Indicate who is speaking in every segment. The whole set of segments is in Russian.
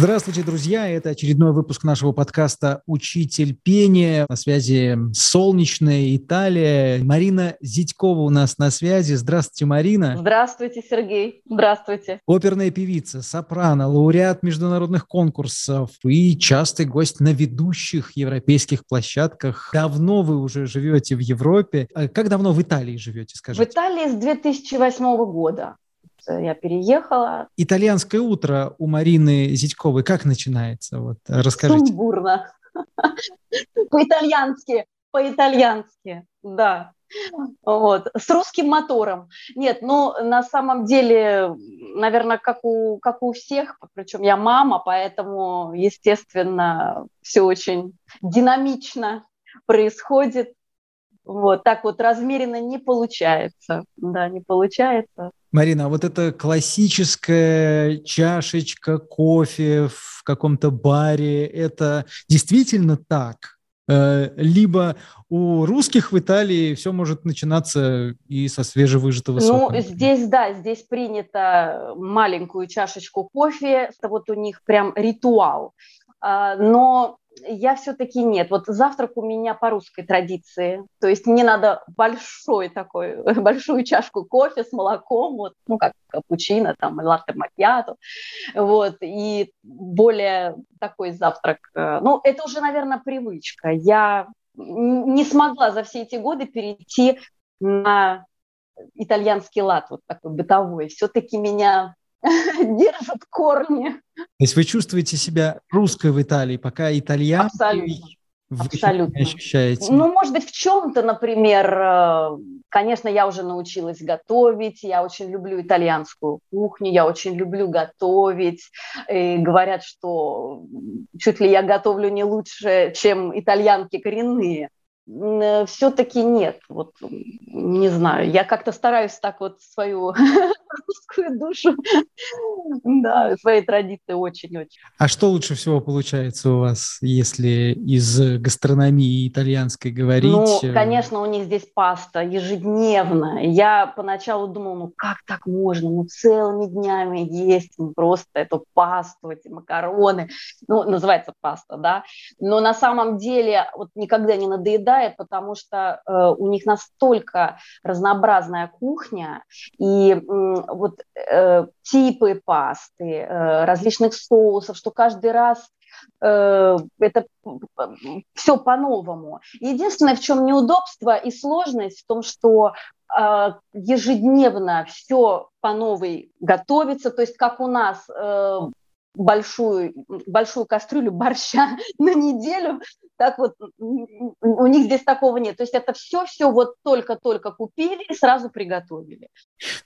Speaker 1: Здравствуйте, друзья! Это очередной выпуск нашего подкаста «Учитель пения». На связи солнечная Италия. Марина Зитькова у нас на связи. Здравствуйте, Марина.
Speaker 2: Здравствуйте, Сергей. Здравствуйте.
Speaker 1: Оперная певица, сопрано, лауреат международных конкурсов и частый гость на ведущих европейских площадках. Давно вы уже живете в Европе. А как давно в Италии живете, скажите?
Speaker 2: В Италии с 2008 года я переехала.
Speaker 1: Итальянское утро у Марины Зятьковой как начинается? Вот, расскажите.
Speaker 2: Сумбурно. По-итальянски, по-итальянски, да. Вот. С русским мотором. Нет, ну, на самом деле, наверное, как у, как у всех, причем я мама, поэтому, естественно, все очень динамично происходит. Вот, так вот размеренно не получается. Да, не получается.
Speaker 1: Марина, а вот эта классическая чашечка кофе в каком-то баре, это действительно так? Э, либо у русских в Италии все может начинаться и со свежевыжатого сока.
Speaker 2: Ну, здесь, да, здесь принято маленькую чашечку кофе, это вот у них прям ритуал. А, но я все-таки нет. Вот завтрак у меня по русской традиции. То есть мне надо большой такой, большую чашку кофе с молоком, вот, ну, как капучино, там, латте макьято, вот, и более такой завтрак. Э, ну, это уже, наверное, привычка. Я не смогла за все эти годы перейти на итальянский лад, вот такой бытовой. Все-таки меня держат корни.
Speaker 1: То есть вы чувствуете себя русской в Италии, пока итальян
Speaker 2: Абсолютно.
Speaker 1: Вы
Speaker 2: Абсолютно.
Speaker 1: ощущаете?
Speaker 2: Ну, может быть, в чем-то, например, э, конечно, я уже научилась готовить, я очень люблю итальянскую кухню, я очень люблю готовить. И говорят, что чуть ли я готовлю не лучше, чем итальянки коренные. Э, все-таки нет, вот не знаю, я как-то стараюсь так вот свою русскую душу, да, свои традиции очень-очень.
Speaker 1: А что лучше всего получается у вас, если из гастрономии итальянской говорить?
Speaker 2: Ну, конечно, у них здесь паста ежедневно. Я поначалу думала, ну как так можно, ну целыми днями есть просто эту пасту, эти макароны, ну, называется паста, да, но на самом деле вот никогда не надоедает, потому что э, у них настолько разнообразная кухня, и э, вот э, типы пасты, э, различных соусов, что каждый раз э, это все по-новому. Единственное, в чем неудобство и сложность в том, что э, ежедневно все по новой готовится, то есть как у нас э, большую, большую кастрюлю борща на неделю, так вот у них здесь такого нет. То есть это все-все вот только-только купили и сразу приготовили.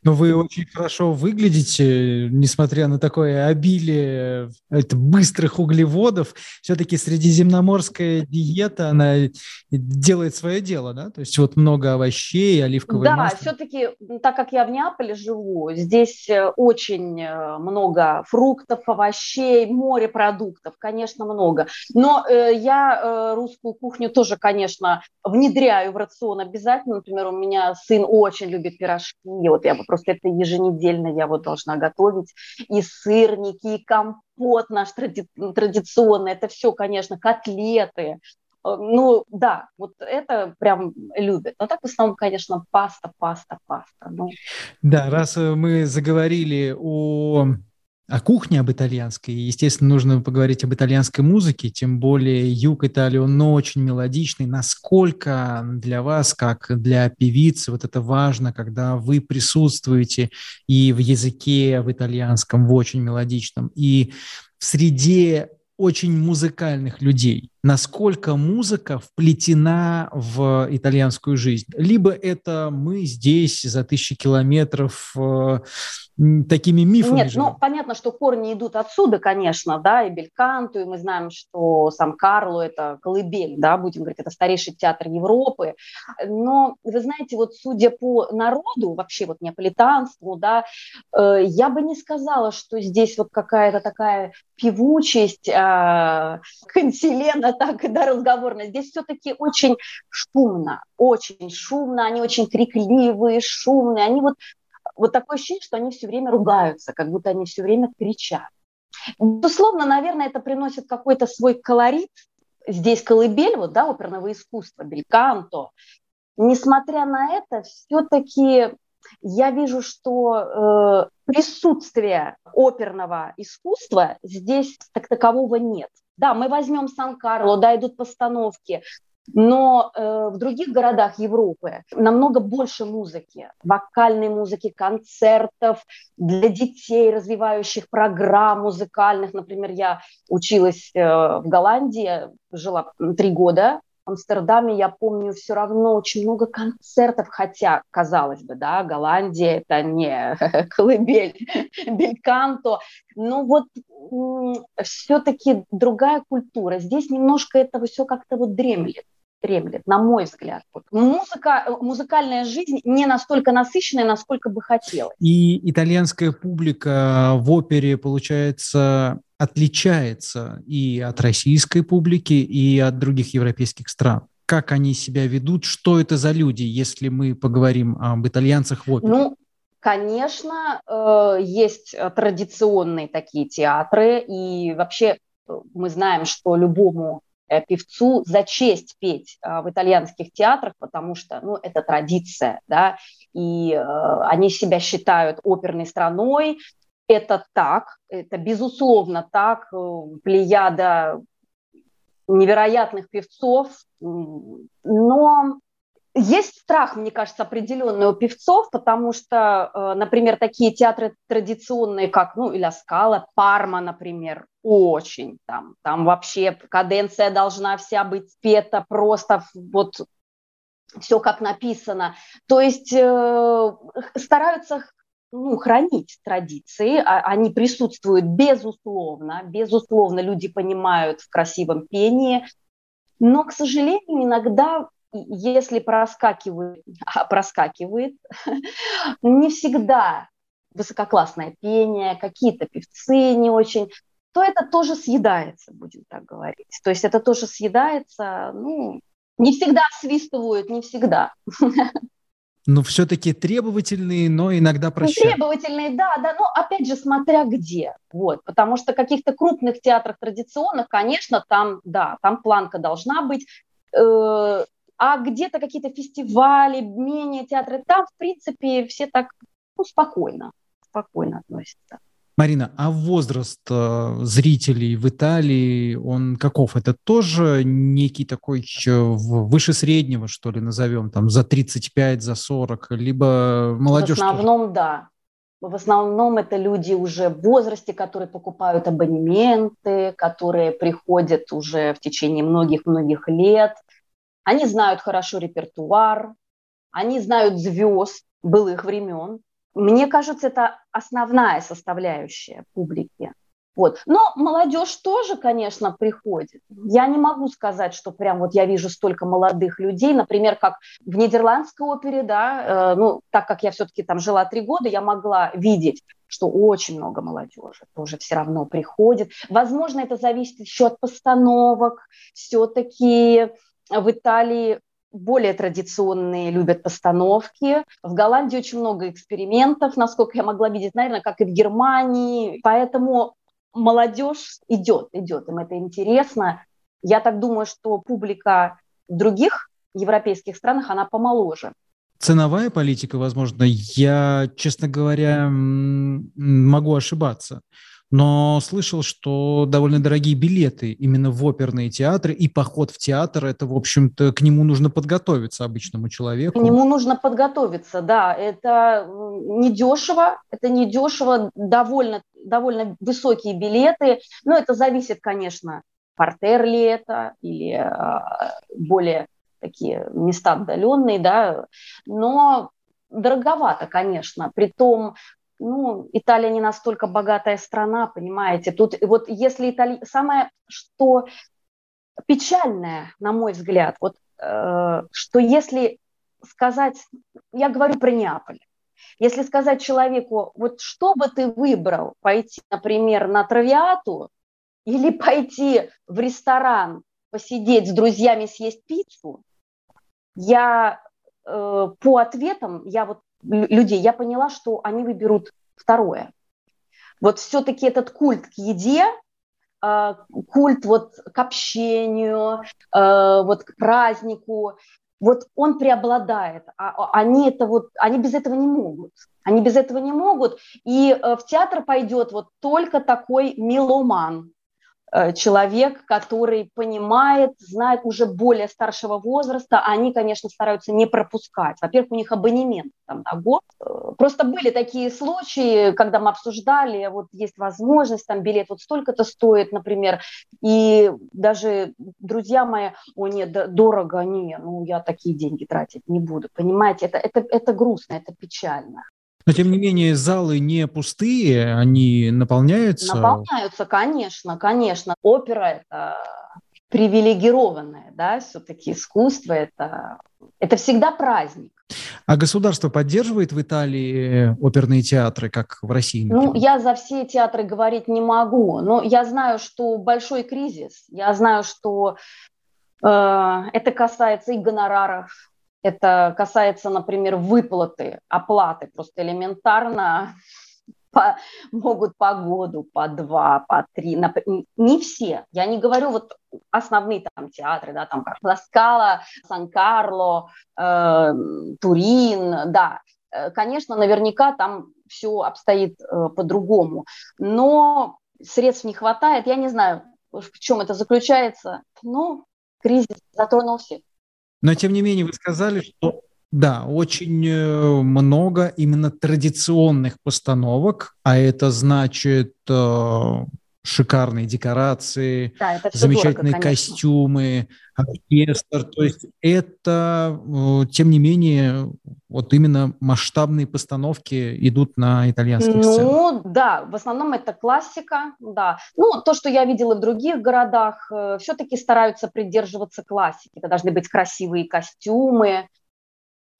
Speaker 1: Но вы очень хорошо выглядите, несмотря на такое обилие это, быстрых углеводов. Все-таки средиземноморская диета, она делает свое дело, да? То есть вот много овощей, оливковое
Speaker 2: да,
Speaker 1: масло.
Speaker 2: Да, все-таки, так как я в Неаполе живу, здесь э, очень э, много фруктов, овощей, морепродуктов, конечно, много. Но э, я русскую кухню тоже, конечно, внедряю в рацион обязательно. Например, у меня сын очень любит пирожки. Вот я просто это еженедельно я вот должна готовить. И сырники, и компот наш тради- традиционный. Это все, конечно, котлеты. Ну, да, вот это прям любят. Но так в основном, конечно, паста, паста, паста. Ну.
Speaker 1: Да, раз мы заговорили о о кухне, об итальянской. Естественно, нужно поговорить об итальянской музыке, тем более юг Италии, он очень мелодичный. Насколько для вас, как для певицы, вот это важно, когда вы присутствуете и в языке, в итальянском, в очень мелодичном, и в среде очень музыкальных людей. Насколько музыка вплетена в итальянскую жизнь? Либо это мы здесь за тысячи километров э, такими мифами
Speaker 2: Нет, живем. ну, понятно, что корни идут отсюда, конечно, да, и Бельканту, и мы знаем, что сам Карло – это колыбель, да, будем говорить, это старейший театр Европы. Но, вы знаете, вот судя по народу, вообще вот неаполитанству, да, э, я бы не сказала, что здесь вот какая-то такая певучесть, э, так, да, разговорная. Здесь все-таки очень шумно, очень шумно, они очень крикливые, шумные, они вот вот такое ощущение, что они все время ругаются, как будто они все время кричат. Безусловно, наверное, это приносит какой-то свой колорит. Здесь колыбель, вот, да, оперного искусства, бельканто. Несмотря на это, все-таки я вижу, что э, присутствие оперного искусства здесь так такового нет. Да, мы возьмем Сан-Карло, да, идут постановки, но э, в других городах Европы намного больше музыки, вокальной музыки, концертов для детей, развивающих программ музыкальных. Например, я училась э, в Голландии, жила три года Амстердаме, я помню, все равно очень много концертов, хотя, казалось бы, да, Голландия – это не колыбель, бельканто, но вот все-таки другая культура. Здесь немножко этого все как-то вот дремлет дремлет, на мой взгляд. Вот. Музыка, музыкальная жизнь не настолько насыщенная, насколько бы хотелось.
Speaker 1: И итальянская публика в опере, получается, отличается и от российской публики, и от других европейских стран. Как они себя ведут, что это за люди, если мы поговорим об итальянцах в опере?
Speaker 2: Ну, конечно, э, есть традиционные такие театры, и вообще э, мы знаем, что любому Э, певцу за честь петь э, в итальянских театрах, потому что, ну, это традиция, да, и э, они себя считают оперной страной. Это так, это безусловно так. Плеяда невероятных певцов, но есть страх, мне кажется, определенный у певцов, потому что, э, например, такие театры традиционные, как, ну, Иля Скала, Парма, например, очень там, там вообще каденция должна вся быть спета просто вот все как написано. То есть э, стараются ну, хранить традиции, а, они присутствуют безусловно, безусловно, люди понимают в красивом пении, но, к сожалению, иногда если проскакивает, а проскакивает, не всегда высококлассное пение, какие-то певцы не очень, то это тоже съедается, будем так говорить. То есть это тоже съедается, ну, не всегда свистывают, не всегда.
Speaker 1: Но все-таки требовательные, но иногда ну, прощают.
Speaker 2: Требовательные, да, да, но опять же, смотря где. Вот, потому что в каких-то крупных театрах традиционных, конечно, там, да, там планка должна быть. Э, а где-то какие-то фестивали, менее театры, там, в принципе, все так ну, спокойно, спокойно относятся.
Speaker 1: Марина, а возраст э, зрителей в Италии, он каков? Это тоже некий такой выше среднего, что ли, назовем, там, за 35, за 40, либо молодежь?
Speaker 2: В основном, тоже? да. В основном это люди уже в возрасте, которые покупают абонементы, которые приходят уже в течение многих-многих лет, они знают хорошо репертуар, они знают звезд былых времен. Мне кажется, это основная составляющая публики. Вот. Но молодежь тоже, конечно, приходит. Я не могу сказать, что прям вот я вижу столько молодых людей, например, как в Нидерландской опере, да, э, ну, так как я все-таки там жила три года, я могла видеть, что очень много молодежи тоже все равно приходит. Возможно, это зависит еще от постановок, все-таки в Италии более традиционные любят постановки. В Голландии очень много экспериментов, насколько я могла видеть, наверное, как и в Германии. Поэтому молодежь идет, идет, им это интересно. Я так думаю, что публика в других европейских странах, она помоложе.
Speaker 1: Ценовая политика, возможно, я, честно говоря, могу ошибаться но слышал, что довольно дорогие билеты именно в оперные театры, и поход в театр, это, в общем-то, к нему нужно подготовиться обычному человеку.
Speaker 2: К нему нужно подготовиться, да, это недешево, это недешево, довольно, довольно высокие билеты, но это зависит, конечно, портер ли это, или а, более такие места отдаленные, да, но дороговато, конечно, при том ну, Италия не настолько богатая страна, понимаете. Тут вот если Италия... Самое, что печальное, на мой взгляд, вот, э, что если сказать... Я говорю про Неаполь. Если сказать человеку, вот что бы ты выбрал, пойти, например, на травиату или пойти в ресторан, посидеть с друзьями, съесть пиццу, я э, по ответам, я вот людей, я поняла, что они выберут второе. Вот все-таки этот культ к еде, э, культ вот к общению, э, вот к празднику, вот он преобладает. А, а они это вот, они без этого не могут. Они без этого не могут. И э, в театр пойдет вот только такой меломан, человек, который понимает, знает уже более старшего возраста, они, конечно, стараются не пропускать. Во-первых, у них абонемент там, на год. Э, просто были такие случаи, когда мы обсуждали, вот есть возможность, там билет вот столько-то стоит, например, и даже друзья мои, о нет, дорого, не, ну я такие деньги тратить не буду, понимаете, это, это, это грустно, это печально.
Speaker 1: Но, тем не менее, залы не пустые, они наполняются?
Speaker 2: Наполняются, конечно, конечно. Опера – это привилегированное, да, все-таки искусство – это, это всегда праздник.
Speaker 1: А государство поддерживает в Италии оперные театры, как в России?
Speaker 2: Например? Ну, я за все театры говорить не могу, но я знаю, что большой кризис, я знаю, что э, это касается и гонораров, это касается, например, выплаты, оплаты, просто элементарно по, могут по году, по два, по три. Не все. Я не говорю вот основные там театры, да, там как Ласкала, Сан-Карло, э, Турин, да. Э, конечно, наверняка там все обстоит э, по-другому. Но средств не хватает. Я не знаю, в чем это заключается. Но кризис затронул всех.
Speaker 1: Но, тем не менее, вы сказали, что да, очень э, много именно традиционных постановок, а это значит э, шикарные декорации, да, замечательные дорого, костюмы, оркестр. То есть это, э, тем не менее, вот именно масштабные постановки идут на итальянских
Speaker 2: ну,
Speaker 1: сценах.
Speaker 2: Ну да, в основном это классика, да. Ну то, что я видела в других городах, э, все-таки стараются придерживаться классики. Это должны быть красивые костюмы.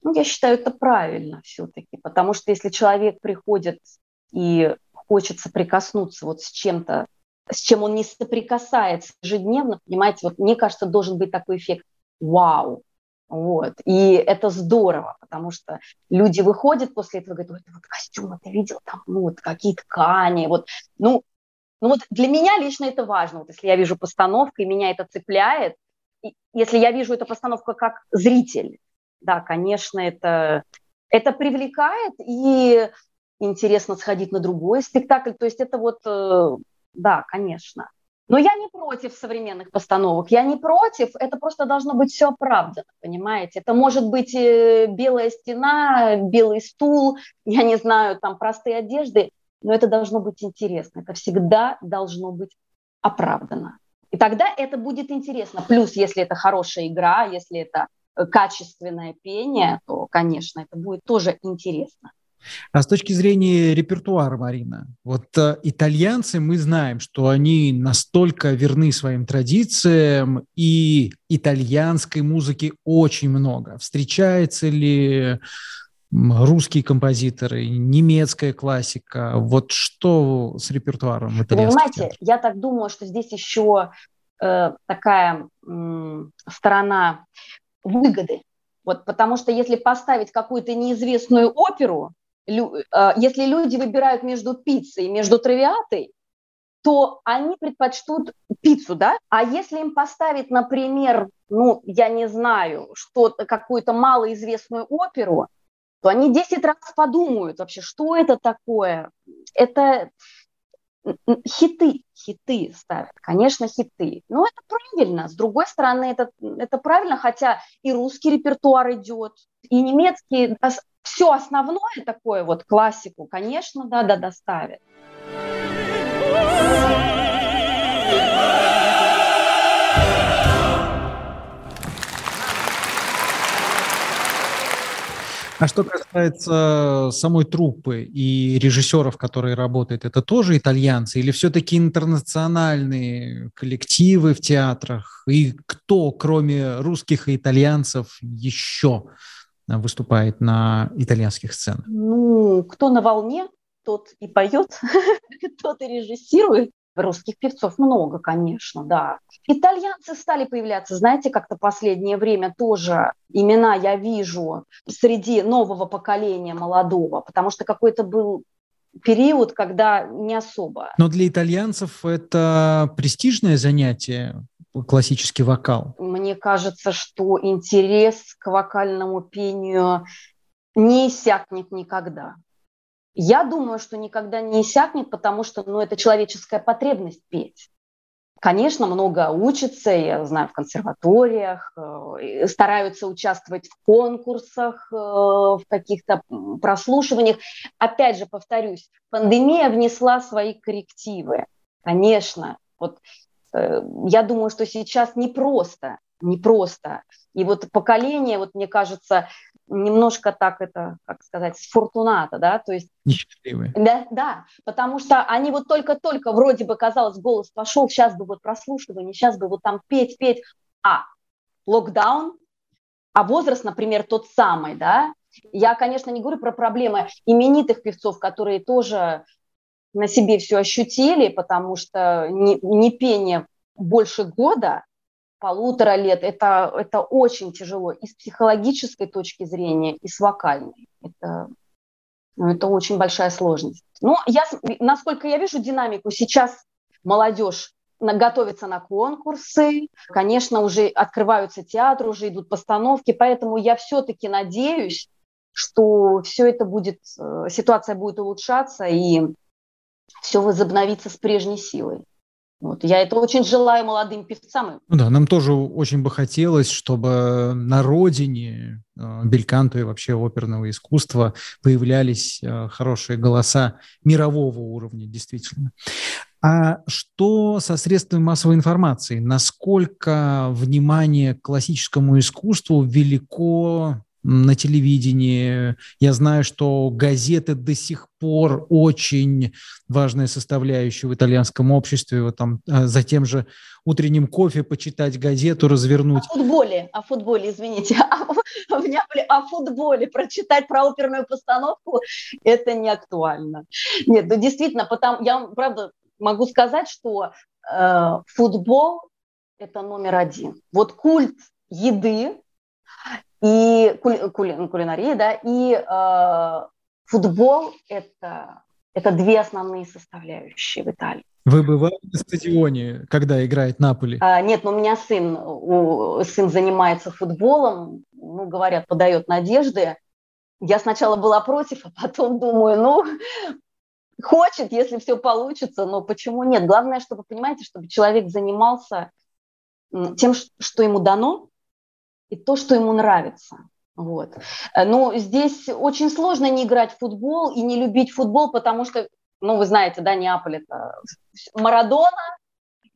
Speaker 2: Ну я считаю, это правильно все-таки, потому что если человек приходит и хочется прикоснуться вот с чем-то с чем он не соприкасается ежедневно, понимаете, вот мне кажется, должен быть такой эффект «вау». Вот. И это здорово, потому что люди выходят после этого и говорят, вот костюм, ты видел, там ну, вот какие ткани, вот, ну, ну вот для меня лично это важно, вот если я вижу постановку, и меня это цепляет, и если я вижу эту постановку как зритель, да, конечно, это, это привлекает, и интересно сходить на другой спектакль, то есть это вот э, да, конечно. Но я не против современных постановок, я не против, это просто должно быть все оправдано, понимаете? Это может быть э, белая стена, белый стул, я не знаю, там простые одежды, но это должно быть интересно, это всегда должно быть оправдано. И тогда это будет интересно. Плюс, если это хорошая игра, если это э, качественное пение, то, конечно, это будет тоже интересно.
Speaker 1: А с точки зрения репертуара, Марина, вот э, итальянцы, мы знаем, что они настолько верны своим традициям, и итальянской музыки очень много. Встречаются ли русские композиторы, немецкая классика? Вот что с репертуаром итальянских
Speaker 2: Понимаете, театров? я так думаю, что здесь еще э, такая э, сторона выгоды. Вот, потому что если поставить какую-то неизвестную оперу, если люди выбирают между пиццей и между травиатой, то они предпочтут пиццу, да? А если им поставить, например, ну, я не знаю, что-то, какую-то малоизвестную оперу, то они 10 раз подумают вообще, что это такое. Это хиты, хиты ставят, конечно, хиты. Но это правильно. С другой стороны, это, это правильно, хотя и русский репертуар идет, и немецкий все основное такое, вот классику, конечно, да, да, доставит.
Speaker 1: А что касается самой труппы и режиссеров, которые работают, это тоже итальянцы или все-таки интернациональные коллективы в театрах? И кто, кроме русских и итальянцев, еще выступает на итальянских сценах?
Speaker 2: Ну, кто на волне, тот и поет, тот и режиссирует. Русских певцов много, конечно, да. Итальянцы стали появляться, знаете, как-то последнее время тоже имена я вижу среди нового поколения молодого, потому что какой-то был период, когда не особо.
Speaker 1: Но для итальянцев это престижное занятие, классический вокал?
Speaker 2: Мне кажется, что интерес к вокальному пению не иссякнет никогда. Я думаю, что никогда не иссякнет, потому что ну, это человеческая потребность петь. Конечно, много учатся, я знаю, в консерваториях, э, стараются участвовать в конкурсах, э, в каких-то прослушиваниях. Опять же, повторюсь, пандемия внесла свои коррективы. Конечно, вот я думаю, что сейчас непросто, непросто. И вот поколение, вот мне кажется, немножко так это, как сказать, сфортуната, да, то есть...
Speaker 1: Несчастливые.
Speaker 2: Да, да, потому что они вот только-только, вроде бы, казалось, голос пошел, сейчас бы вот прослушивание, сейчас бы вот там петь, петь, а локдаун, а возраст, например, тот самый, да, я, конечно, не говорю про проблемы именитых певцов, которые тоже на себе все ощутили, потому что не, не пение больше года, полутора лет, это, это очень тяжело и с психологической точки зрения, и с вокальной. Это, ну, это очень большая сложность. Но я, насколько я вижу динамику, сейчас молодежь готовится на конкурсы, конечно, уже открываются театры, уже идут постановки, поэтому я все-таки надеюсь, что все это будет, э, ситуация будет улучшаться и все возобновится с прежней силой. Вот. Я это очень желаю молодым певцам.
Speaker 1: Ну да, нам тоже очень бы хотелось, чтобы на родине э, бельканто и вообще оперного искусства появлялись э, хорошие голоса мирового уровня, действительно. А что со средствами массовой информации? Насколько внимание к классическому искусству велико на телевидении. Я знаю, что газеты до сих пор очень важная составляющая в итальянском обществе. Вот там а, за тем же утренним кофе почитать газету, развернуть.
Speaker 2: О футболе, о футболе, извините. А, в Неаполе о футболе прочитать про оперную постановку – это не актуально. Нет, ну действительно, потому, я правда могу сказать, что э, футбол – это номер один. Вот культ еды и кули, кули, кулинария, да, и э, футбол это, это две основные составляющие в Италии.
Speaker 1: Вы бывали на стадионе, когда играет Наполи?
Speaker 2: А, нет, но у меня сын, у, сын занимается футболом, ну, говорят, подает надежды. Я сначала была против, а потом думаю, ну, хочет, если все получится, но почему нет? Главное, чтобы, понимаете, чтобы человек занимался тем, что ему дано, и то, что ему нравится. Вот. Но здесь очень сложно не играть в футбол и не любить футбол, потому что, ну, вы знаете, да, Неаполь – это Марадона,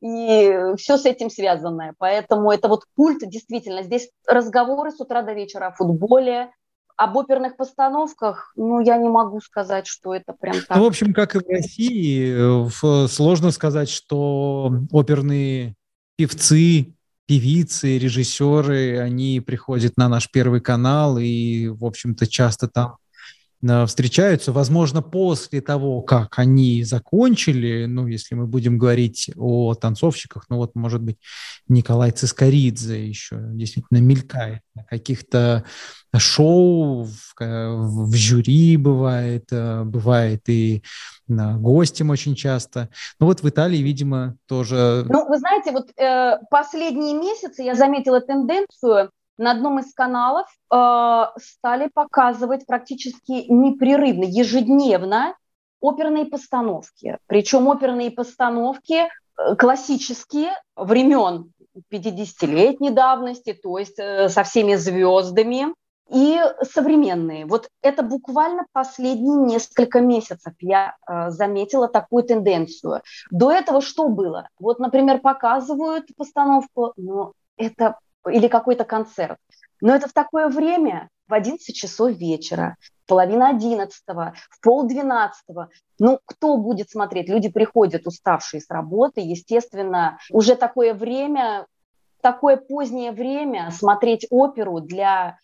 Speaker 2: и все с этим связанное. Поэтому это вот культ, действительно, здесь разговоры с утра до вечера о футболе, об оперных постановках, ну, я не могу сказать, что это прям так.
Speaker 1: Ну, в общем, как и в России, сложно сказать, что оперные певцы певицы, режиссеры, они приходят на наш первый канал и, в общем-то, часто там встречаются, возможно, после того, как они закончили, ну, если мы будем говорить о танцовщиках, ну, вот, может быть, Николай Цискоридзе еще действительно мелькает на каких-то шоу, в, в жюри бывает, э, бывает и гостем очень часто. Ну вот в Италии, видимо, тоже...
Speaker 2: Ну, вы знаете, вот э, последние месяцы я заметила тенденцию, на одном из каналов э, стали показывать практически непрерывно, ежедневно оперные постановки. Причем оперные постановки э, классические времен 50-летней давности, то есть э, со всеми звездами, и современные. Вот это буквально последние несколько месяцев я э, заметила такую тенденцию. До этого что было? Вот, например, показывают постановку, но это или какой-то концерт. Но это в такое время, в 11 часов вечера, половина одиннадцатого, в полдвенадцатого. Ну, кто будет смотреть? Люди приходят уставшие с работы, естественно, уже такое время, такое позднее время смотреть оперу для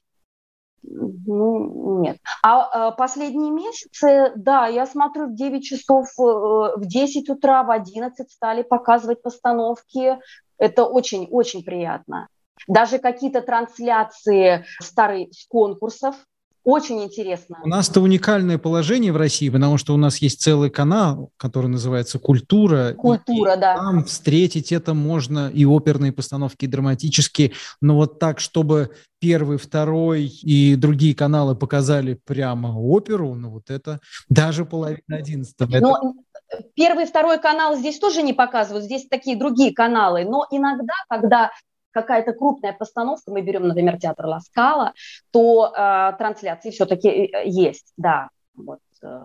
Speaker 2: ну, нет. А, а последние месяцы, да, я смотрю в 9 часов, э, в 10 утра, в 11 стали показывать постановки. Это очень-очень приятно. Даже какие-то трансляции старых конкурсов очень интересно.
Speaker 1: У нас-то уникальное положение в России, потому что у нас есть целый канал, который называется «Культура».
Speaker 2: Культура, и да.
Speaker 1: Там встретить это можно и оперные постановки, и драматические. Но вот так, чтобы первый, второй и другие каналы показали прямо оперу, ну вот это даже половина одиннадцатого.
Speaker 2: Но это... первый, второй канал здесь тоже не показывают, здесь такие другие каналы. Но иногда, когда какая-то крупная постановка, мы берем, например, театр Ласкала, то э, трансляции все-таки э, есть, да, вот, э,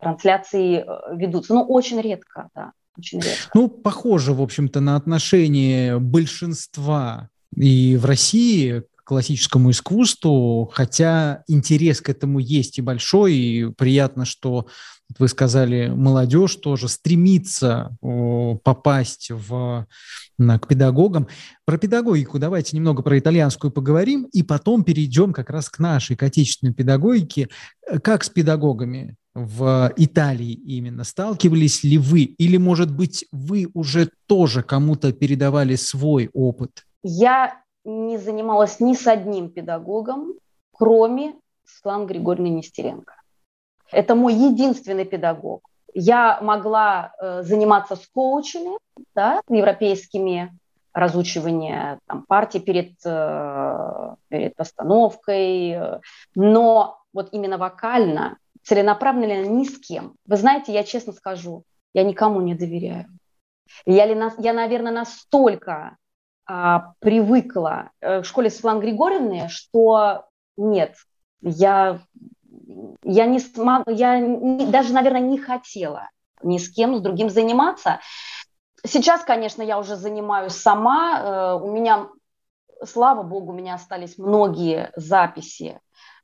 Speaker 2: трансляции э, ведутся, но очень редко, да, очень редко.
Speaker 1: Ну, похоже, в общем-то, на отношение большинства и в России классическому искусству, хотя интерес к этому есть и большой, и приятно, что вы сказали, молодежь тоже стремится попасть в, к педагогам. Про педагогику давайте немного про итальянскую поговорим, и потом перейдем как раз к нашей, к отечественной педагогике. Как с педагогами в Италии именно? Сталкивались ли вы? Или, может быть, вы уже тоже кому-то передавали свой опыт?
Speaker 2: Я не занималась ни с одним педагогом, кроме Светланы Григорьевны Нестеренко. Это мой единственный педагог. Я могла э, заниматься с коучами, да, европейскими, разучивание там, партий перед, э, перед постановкой, э, но вот именно вокально, целенаправленно ни с кем. Вы знаете, я честно скажу, я никому не доверяю. Я, я наверное, настолько а, привыкла э, в школе Светланы Григорьевны, что нет, я, я, не я не, даже, наверное, не хотела ни с кем, с другим заниматься. Сейчас, конечно, я уже занимаюсь сама. Э, у меня, слава богу, у меня остались многие записи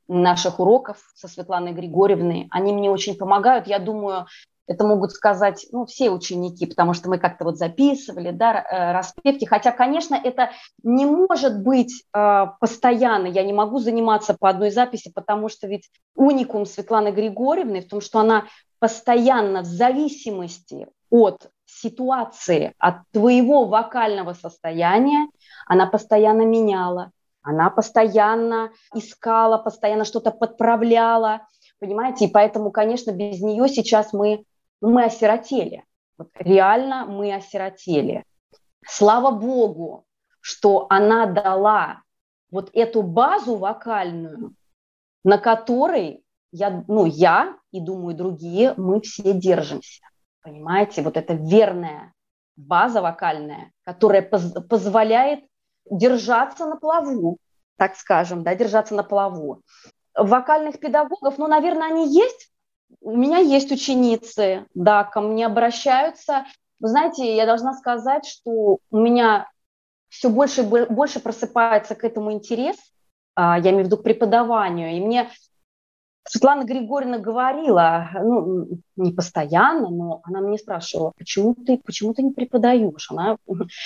Speaker 2: наших уроков со Светланой Григорьевной. Они мне очень помогают. Я думаю, это могут сказать ну, все ученики, потому что мы как-то вот записывали да, э, распевки. Хотя, конечно, это не может быть э, постоянно. Я не могу заниматься по одной записи, потому что ведь уникум Светланы Григорьевны в том, что она постоянно в зависимости от ситуации, от твоего вокального состояния, она постоянно меняла, она постоянно искала, постоянно что-то подправляла понимаете? И поэтому, конечно, без нее сейчас мы мы осиротели. Вот реально мы осиротели. Слава Богу, что она дала вот эту базу вокальную, на которой я, ну, я и, думаю, другие, мы все держимся. Понимаете, вот это верная база вокальная, которая поз- позволяет держаться на плаву, так скажем, да, держаться на плаву. Вокальных педагогов, ну, наверное, они есть у меня есть ученицы, да, ко мне обращаются. Вы знаете, я должна сказать, что у меня все больше и больше просыпается к этому интерес, а, я имею в виду к преподаванию. И мне Светлана Григорьевна говорила, ну, не постоянно, но она мне спрашивала, почему ты, почему ты не преподаешь? Она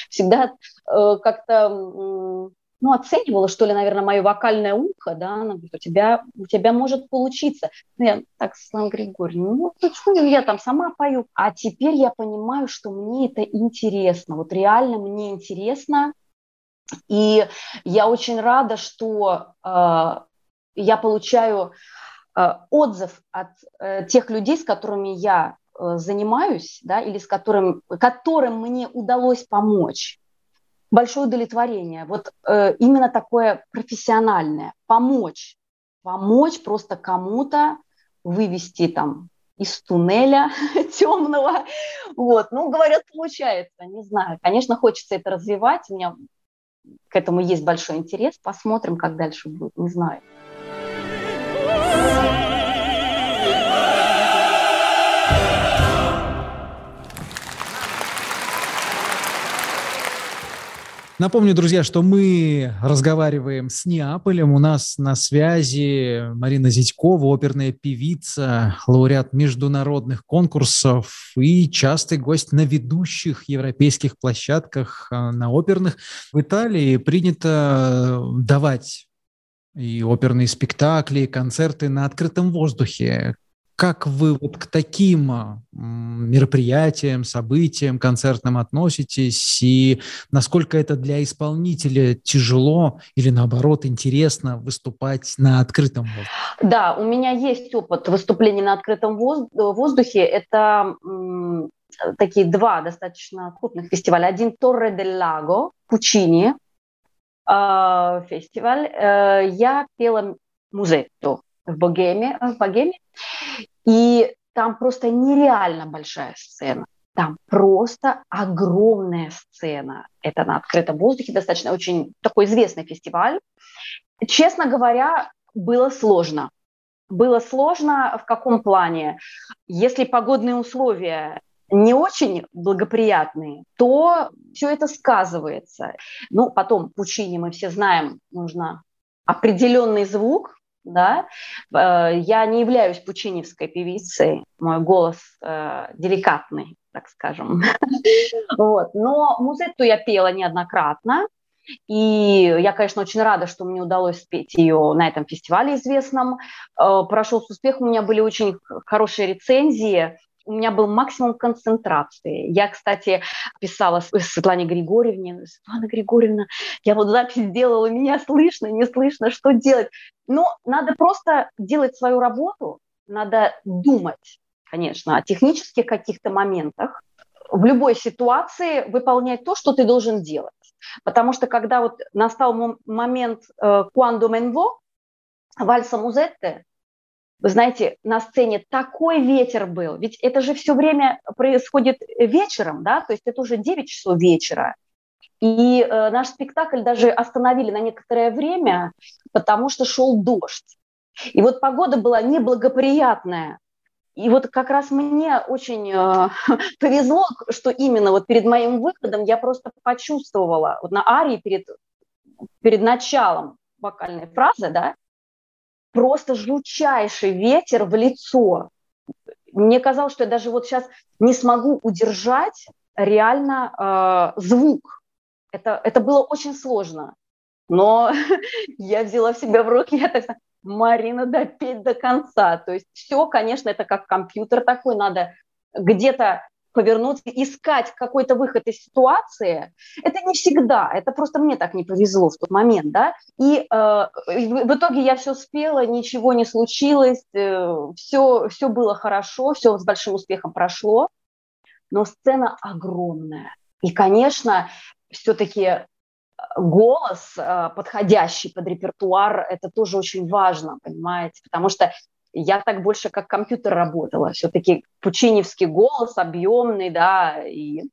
Speaker 2: всегда э, как-то ну, оценивала, что ли, наверное, мое вокальное ухо, да, она говорит, у тебя, у тебя может получиться. Ну, я так, Светлана Григорьевна, ну, почему я там сама пою? А теперь я понимаю, что мне это интересно, вот реально мне интересно, и я очень рада, что э, я получаю э, отзыв от э, тех людей, с которыми я э, занимаюсь, да, или с которым, которым мне удалось помочь большое удовлетворение. Вот э, именно такое профессиональное. Помочь. Помочь просто кому-то вывести там из туннеля темного. Вот. Ну, говорят, получается, не знаю. Конечно, хочется это развивать. У меня к этому есть большой интерес. Посмотрим, как дальше будет. Не знаю.
Speaker 1: Напомню, друзья, что мы разговариваем с Неаполем. У нас на связи Марина Зятькова, оперная певица, лауреат международных конкурсов и частый гость на ведущих европейских площадках, а, на оперных. В Италии принято давать и оперные спектакли, и концерты на открытом воздухе. Как вы вот к таким мероприятиям, событиям концертным относитесь и насколько это для исполнителя тяжело или наоборот интересно выступать на открытом воздухе?
Speaker 2: Да, у меня есть опыт выступления на открытом воздухе. Это такие два достаточно крупных фестиваля. Один Торре дель Лаго, Пучини фестиваль. Э, я пела музетту в Богеме, в Богеме. И там просто нереально большая сцена. Там просто огромная сцена. Это на открытом воздухе, достаточно очень такой известный фестиваль. Честно говоря, было сложно. Было сложно в каком плане? Если погодные условия не очень благоприятные, то все это сказывается. Ну, потом Пучини мы все знаем, нужно определенный звук, да. Э, я не являюсь пучиневской певицей, мой голос э, деликатный, так скажем. вот. Но музетту я пела неоднократно, и я, конечно, очень рада, что мне удалось спеть ее на этом фестивале известном. Э, прошел с успехом, у меня были очень хорошие рецензии у меня был максимум концентрации. Я, кстати, писала Светлане Григорьевне, Светлана Григорьевна, я вот запись сделала, меня слышно, не слышно, что делать? Но надо просто делать свою работу, надо думать, конечно, о технических каких-то моментах, в любой ситуации выполнять то, что ты должен делать. Потому что когда вот настал момент «Quando menvo», вальса Музетте, вы знаете, на сцене такой ветер был, ведь это же все время происходит вечером, да, то есть это уже 9 часов вечера. И э, наш спектакль даже остановили на некоторое время, потому что шел дождь. И вот погода была неблагоприятная. И вот как раз мне очень э, повезло, что именно вот перед моим выходом я просто почувствовала, вот на арии перед, перед началом вокальной фразы, да, просто жутчайший ветер в лицо. Мне казалось, что я даже вот сейчас не смогу удержать реально э, звук. Это, это было очень сложно. Но я взяла себя в руки, я так Марина, допеть до конца. То есть все, конечно, это как компьютер такой, надо где-то повернуться, искать какой-то выход из ситуации, это не всегда, это просто мне так не повезло в тот момент, да, и э, в итоге я все спела, ничего не случилось, э, все, все было хорошо, все с большим успехом прошло, но сцена огромная, и, конечно, все-таки голос, э, подходящий под репертуар, это тоже очень важно, понимаете, потому что я так больше как компьютер работала. Все-таки пучиневский голос объемный, да, и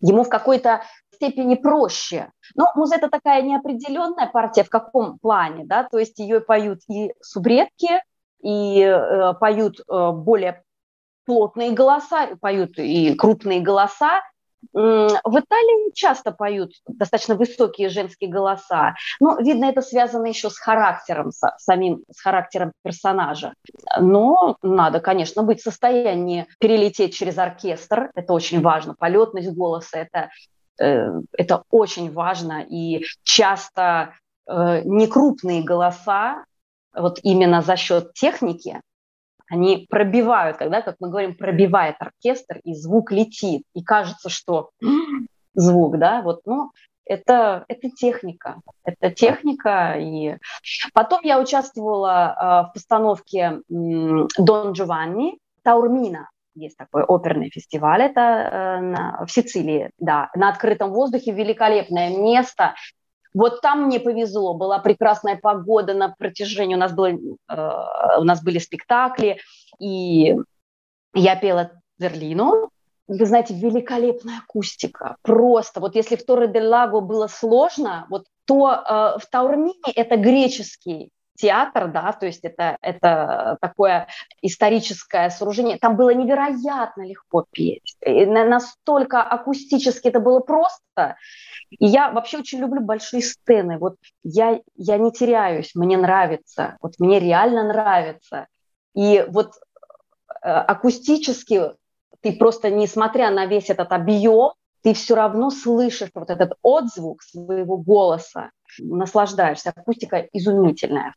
Speaker 2: ему в какой-то степени проще. Но музыка это такая неопределенная партия в каком плане, да, то есть ее поют и субредки, и э, поют э, более плотные голоса, поют и крупные голоса, в Италии часто поют достаточно высокие женские голоса, но, видно, это связано еще с характером, с самим с характером персонажа. Но надо, конечно, быть в состоянии перелететь через оркестр, это очень важно, полетность голоса, это, э, это очень важно, и часто э, некрупные голоса, вот именно за счет техники, они пробивают, когда, как мы говорим, пробивает оркестр, и звук летит, и кажется, что звук, да, вот, ну, это, это техника, это техника. И потом я участвовала э, в постановке Дон Джованни Таурмина. Есть такой оперный фестиваль, это э, на, в Сицилии, да, на открытом воздухе, великолепное место. Вот там мне повезло, была прекрасная погода на протяжении, у нас, было, э, у нас были спектакли, и я пела Берлину. Вы знаете, великолепная акустика, просто. Вот если в Торе де Лаго было сложно, вот то э, в Таурмине это греческий театр, да, то есть это, это такое историческое сооружение. Там было невероятно легко петь. И настолько акустически это было просто. И я вообще очень люблю большие сцены. Вот я, я не теряюсь, мне нравится. Вот мне реально нравится. И вот э, акустически ты просто, несмотря на весь этот объем, ты все равно слышишь вот этот отзвук своего голоса наслаждаешься. Акустика изумительная.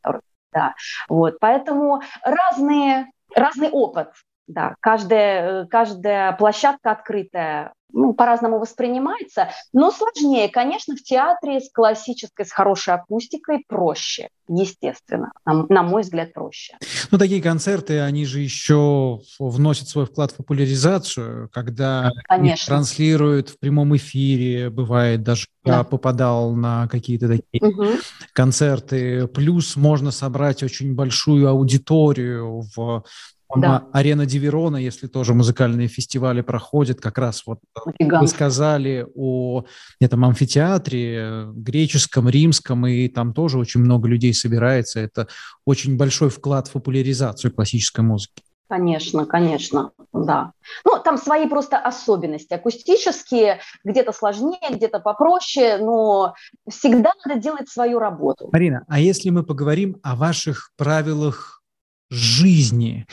Speaker 2: Да. Вот. Поэтому разные разный опыт. Да, каждая, каждая площадка открытая ну, по-разному воспринимается, но сложнее, конечно, в театре с классической, с хорошей акустикой проще, естественно, на, на мой взгляд, проще.
Speaker 1: Ну, такие концерты, они же еще вносят свой вклад в популяризацию, когда конечно. их транслируют в прямом эфире, бывает даже да. я попадал на какие-то такие угу. концерты, плюс можно собрать очень большую аудиторию в да. Арена Диверона, если тоже музыкальные фестивали проходят, как раз вот Гигант. вы сказали о этом амфитеатре греческом, римском, и там тоже очень много людей собирается. Это очень большой вклад в популяризацию классической музыки.
Speaker 2: Конечно, конечно, да. Ну, там свои просто особенности акустические, где-то сложнее, где-то попроще, но всегда надо делать свою работу.
Speaker 1: Марина, а если мы поговорим о ваших правилах жизни,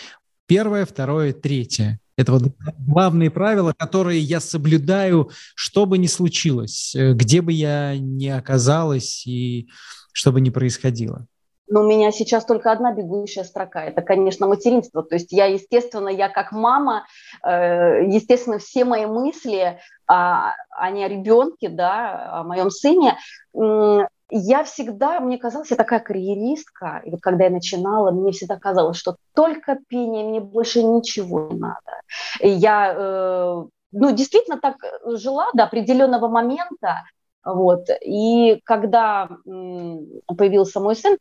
Speaker 1: Первое, второе, третье. Это вот главные правила, которые я соблюдаю, что бы ни случилось, э, где бы я ни оказалась и что бы ни происходило.
Speaker 2: Но у меня сейчас только одна бегущая строка. Это, конечно, материнство. То есть я, естественно, я как мама, э, естественно, все мои мысли, а, не о ребенке, да, о моем сыне, я всегда, мне казалось, я такая карьеристка, и вот когда я начинала, мне всегда казалось, что только пение, мне больше ничего не надо. И я, э, ну, действительно так жила до определенного момента, вот, и когда появился мой сын,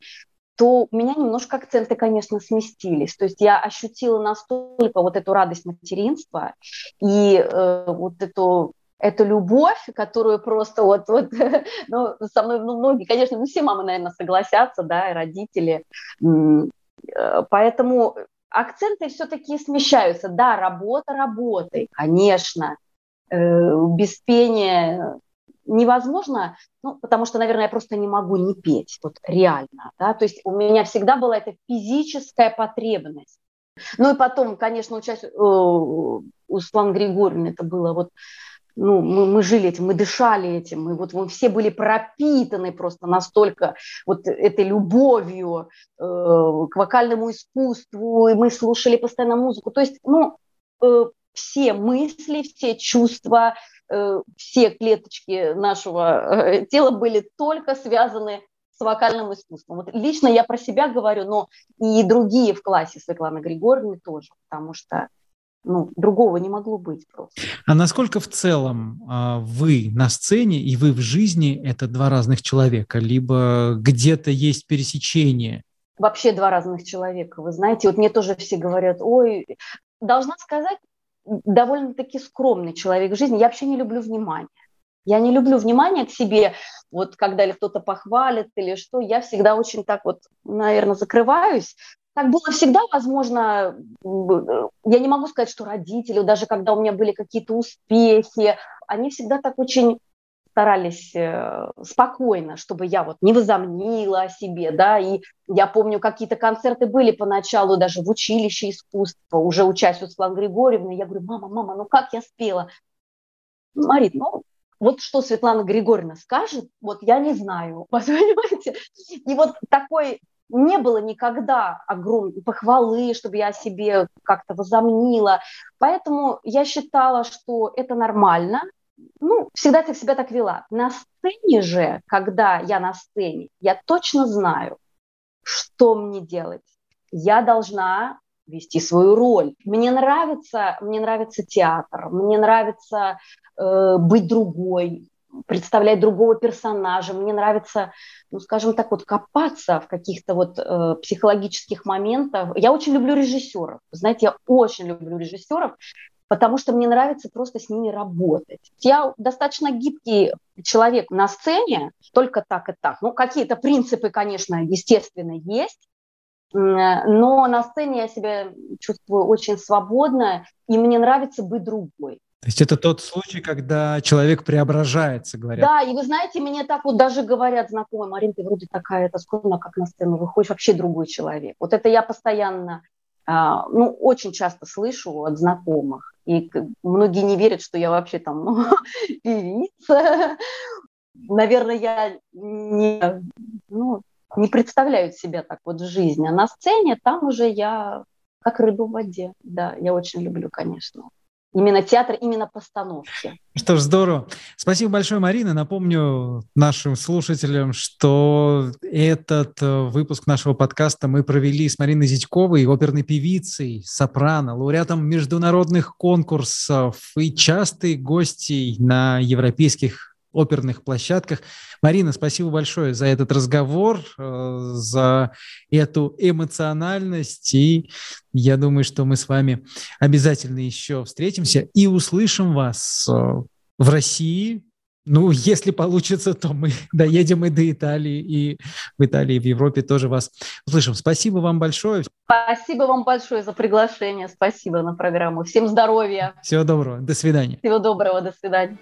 Speaker 2: то у меня немножко акценты, конечно, сместились. То есть я ощутила настолько вот эту радость материнства и э, вот эту эту любовь, которую просто вот, вот ну, со мной ну, многие, конечно, не все мамы, наверное, согласятся, да, и родители. Э, поэтому акценты все-таки смещаются. Да, работа работой, конечно. Э, без пения невозможно, ну, потому что, наверное, я просто не могу не петь, вот реально, да, то есть у меня всегда была эта физическая потребность. Ну и потом, конечно, учась э, у Светланы Григорьевны, это было вот ну, мы, мы жили этим, мы дышали этим, мы вот мы все были пропитаны просто настолько вот этой любовью э, к вокальному искусству, и мы слушали постоянно музыку. То есть, ну, э, все мысли, все чувства, э, все клеточки нашего э, тела были только связаны с вокальным искусством. Вот лично я про себя говорю, но и другие в классе Светланы Григорьевны тоже, потому что ну, другого не могло быть просто.
Speaker 1: А насколько в целом а, вы на сцене и вы в жизни это два разных человека, либо где-то есть пересечение?
Speaker 2: Вообще два разных человека. Вы знаете, вот мне тоже все говорят, ой, должна сказать, довольно-таки скромный человек в жизни. Я вообще не люблю внимания. Я не люблю внимание к себе, вот когда или кто-то похвалит или что, я всегда очень так вот, наверное, закрываюсь, так было всегда, возможно, я не могу сказать, что родители, даже когда у меня были какие-то успехи, они всегда так очень старались э, спокойно, чтобы я вот не возомнила о себе, да, и я помню, какие-то концерты были поначалу даже в училище искусства, уже учась у Светланы Григорьевны, я говорю, мама, мама, ну как я спела? Марит, ну, вот что Светлана Григорьевна скажет, вот я не знаю, понимаете? И вот такой не было никогда огромной похвалы, чтобы я о себе как-то возомнила. Поэтому я считала, что это нормально. Ну, всегда я себя так вела. На сцене же, когда я на сцене, я точно знаю, что мне делать. Я должна вести свою роль. Мне нравится, мне нравится театр, мне нравится э, быть другой, представлять другого персонажа. Мне нравится, ну, скажем так, вот копаться в каких-то вот э, психологических моментах. Я очень люблю режиссеров. Знаете, я очень люблю режиссеров, потому что мне нравится просто с ними работать. Я достаточно гибкий человек на сцене, только так и так. Ну, какие-то принципы, конечно, естественно, есть, но на сцене я себя чувствую очень свободно, и мне нравится быть другой.
Speaker 1: То есть это тот случай, когда человек преображается, говорят.
Speaker 2: Да, и вы знаете, мне так вот даже говорят знакомые, Марин, ты вроде такая это скромная, как на сцену выходишь, вообще другой человек. Вот это я постоянно, а, ну, очень часто слышу от знакомых. И многие не верят, что я вообще там ну, певица. Наверное, я не, ну, не представляю себя так вот в жизни. А на сцене там уже я как рыба в воде. Да, я очень люблю, конечно. Именно театр, именно постановки.
Speaker 1: Что ж, здорово. Спасибо большое, Марина. Напомню нашим слушателям, что этот э, выпуск нашего подкаста мы провели с Мариной Зятьковой, оперной певицей, сопрано, лауреатом международных конкурсов и частой гостей на европейских оперных площадках. Марина, спасибо большое за этот разговор, э, за эту эмоциональность. И я думаю, что мы с вами обязательно еще встретимся и услышим вас э, в России. Ну, если получится, то мы доедем и до Италии, и в Италии, и в Европе тоже вас услышим. Спасибо вам большое.
Speaker 2: Спасибо вам большое за приглашение. Спасибо на программу. Всем здоровья.
Speaker 1: Всего доброго. До свидания.
Speaker 2: Всего доброго. До свидания.